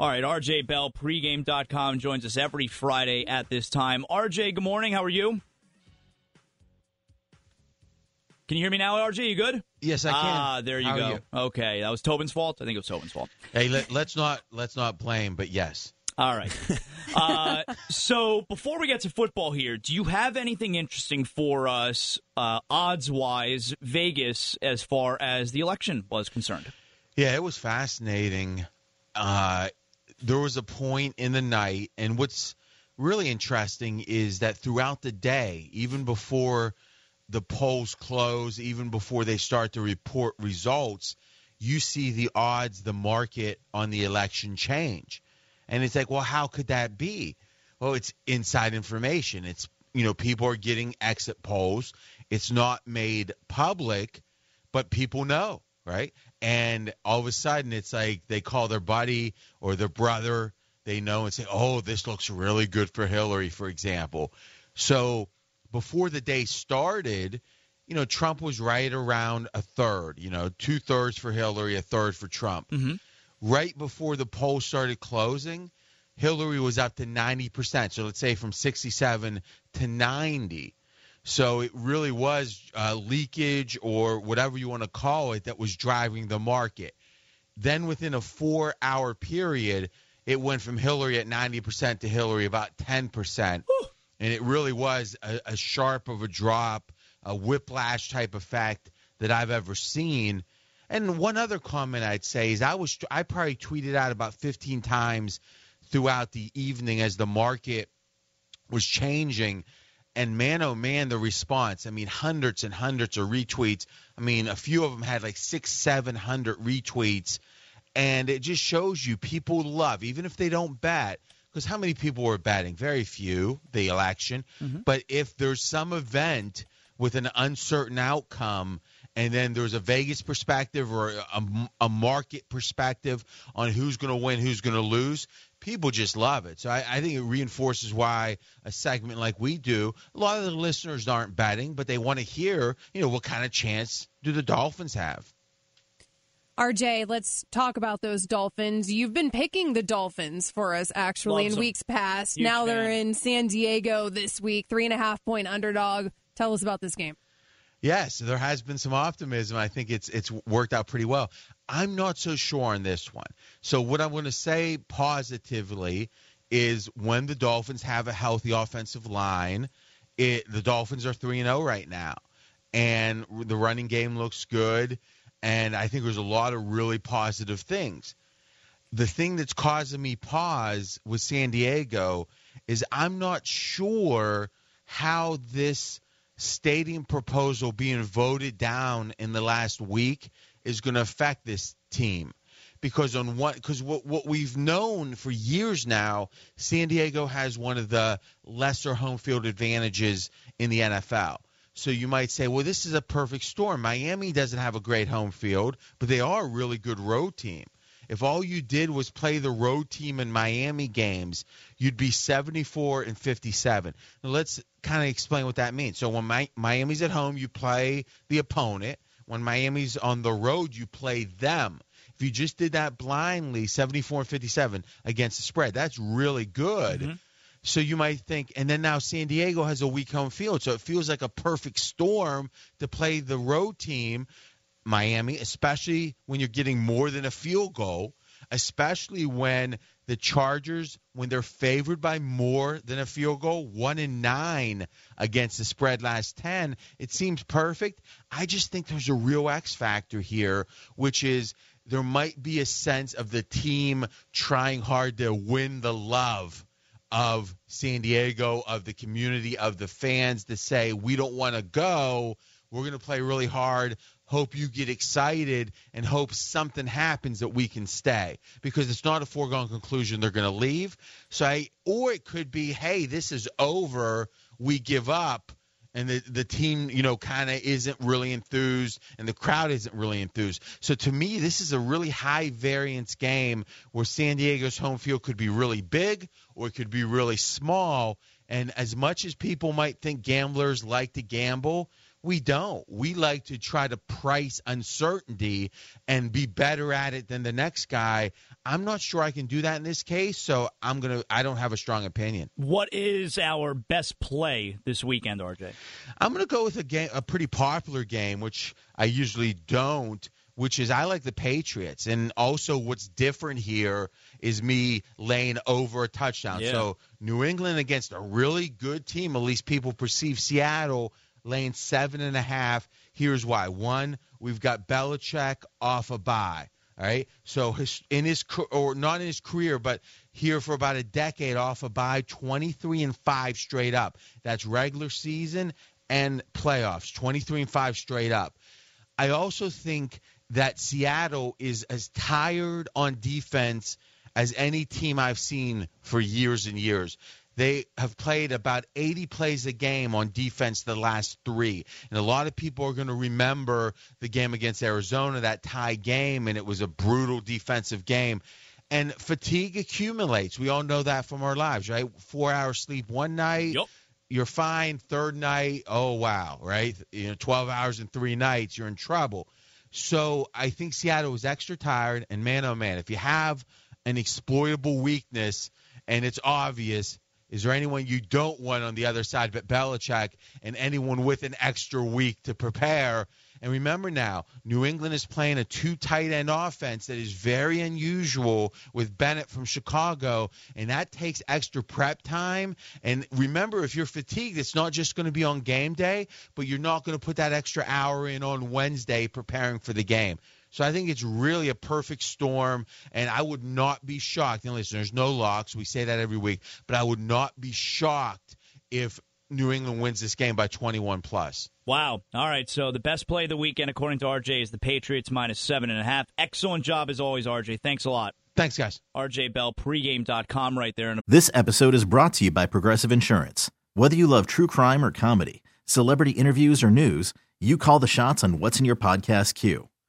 All right, RJ Bell, pregame.com, joins us every Friday at this time. RJ, good morning. How are you? Can you hear me now, RJ? You good? Yes, I can. Ah, there you How go. you? Okay, that was Tobin's fault. I think it was Tobin's fault. Hey, let, let's not let's not blame, but yes. All right. uh, so before we get to football here, do you have anything interesting for us, uh, odds wise, Vegas, as far as the election was concerned? Yeah, it was fascinating. Uh, there was a point in the night, and what's really interesting is that throughout the day, even before the polls close, even before they start to report results, you see the odds, the market on the election change. And it's like, well, how could that be? Well, it's inside information. It's, you know, people are getting exit polls. It's not made public, but people know, right? And all of a sudden, it's like they call their buddy or their brother, they know and say, oh, this looks really good for Hillary, for example. So before the day started, you know, Trump was right around a third, you know, two thirds for Hillary, a third for Trump. Mm-hmm. Right before the poll started closing, Hillary was up to 90%. So let's say from 67 to 90. So it really was uh, leakage or whatever you want to call it that was driving the market. Then within a four hour period, it went from Hillary at 90% to Hillary about 10%. And it really was a, a sharp of a drop, a whiplash type effect that I've ever seen. And one other comment I'd say is I was I probably tweeted out about 15 times throughout the evening as the market was changing. And man, oh man, the response. I mean, hundreds and hundreds of retweets. I mean, a few of them had like six, seven hundred retweets. And it just shows you people love, even if they don't bet. Because how many people were betting? Very few, the election. Mm-hmm. But if there's some event with an uncertain outcome, and then there's a Vegas perspective or a, a market perspective on who's going to win, who's going to lose, people just love it. So I, I think it reinforces why a segment like we do, a lot of the listeners aren't betting, but they want to hear, you know, what kind of chance do the Dolphins have? RJ, let's talk about those Dolphins. You've been picking the Dolphins for us actually Loves in 'em. weeks past. Huge now they're in San Diego this week, three and a half point underdog. Tell us about this game. Yes, there has been some optimism. I think it's it's worked out pretty well. I'm not so sure on this one. So what I'm going to say positively is when the Dolphins have a healthy offensive line, it the Dolphins are 3 and 0 right now. And the running game looks good and I think there's a lot of really positive things. The thing that's causing me pause with San Diego is I'm not sure how this stadium proposal being voted down in the last week is going to affect this team. Because on what because what, what we've known for years now san diego has one of the lesser home field advantages in the nfl so you might say well this is a perfect storm. Miami doesn't have a great home field but they are a really good road team if all you did was play the road team in Miami games, you'd be 74 and 57. Now let's kind of explain what that means. So when Mi- Miami's at home, you play the opponent. When Miami's on the road, you play them. If you just did that blindly, 74 and 57 against the spread, that's really good. Mm-hmm. So you might think, and then now San Diego has a weak home field, so it feels like a perfect storm to play the road team, Miami, especially when you're getting more than a field goal, especially when the Chargers, when they're favored by more than a field goal, one in nine against the spread last 10, it seems perfect. I just think there's a real X factor here, which is there might be a sense of the team trying hard to win the love of San Diego, of the community, of the fans to say, we don't want to go. We're going to play really hard. Hope you get excited, and hope something happens that we can stay because it's not a foregone conclusion they're going to leave. So I, or it could be, hey, this is over, we give up and the the team, you know, kind of isn't really enthused, and the crowd isn't really enthused. So to me, this is a really high variance game where San Diego's home field could be really big or it could be really small. And as much as people might think gamblers like to gamble, we don't. We like to try to price uncertainty and be better at it than the next guy. I'm not sure I can do that in this case, so I'm going to I don't have a strong opinion. What is our best play this weekend, RJ? I'm going to go with a game a pretty popular game which I usually don't which is I like the Patriots. And also, what's different here is me laying over a touchdown. Yeah. So, New England against a really good team, at least people perceive Seattle laying seven and a half. Here's why. One, we've got Belichick off a bye. All right. So his, in his or not in his career, but here for about a decade off a bye, 23 and five straight up. That's regular season and playoffs, 23 and five straight up. I also think that Seattle is as tired on defense as any team I've seen for years and years. They have played about 80 plays a game on defense the last three. And a lot of people are going to remember the game against Arizona, that tie game, and it was a brutal defensive game. And fatigue accumulates. We all know that from our lives, right? Four hours sleep one night. Yep. You're fine. Third night, oh wow, right? You know, 12 hours and three nights, you're in trouble. So I think Seattle was extra tired. And man, oh man, if you have an exploitable weakness and it's obvious, is there anyone you don't want on the other side but Belichick and anyone with an extra week to prepare? And remember now, New England is playing a two tight end offense that is very unusual with Bennett from Chicago, and that takes extra prep time. And remember, if you're fatigued, it's not just going to be on game day, but you're not going to put that extra hour in on Wednesday preparing for the game. So I think it's really a perfect storm, and I would not be shocked. And listen, there's no locks. We say that every week, but I would not be shocked if New England wins this game by 21 plus. Wow. All right. So the best play of the weekend, according to RJ, is the Patriots minus seven and a half. Excellent job as always, RJ. Thanks a lot. Thanks, guys. RJ Bell, pregame.com right there. This episode is brought to you by Progressive Insurance. Whether you love true crime or comedy, celebrity interviews or news, you call the shots on what's in your podcast queue.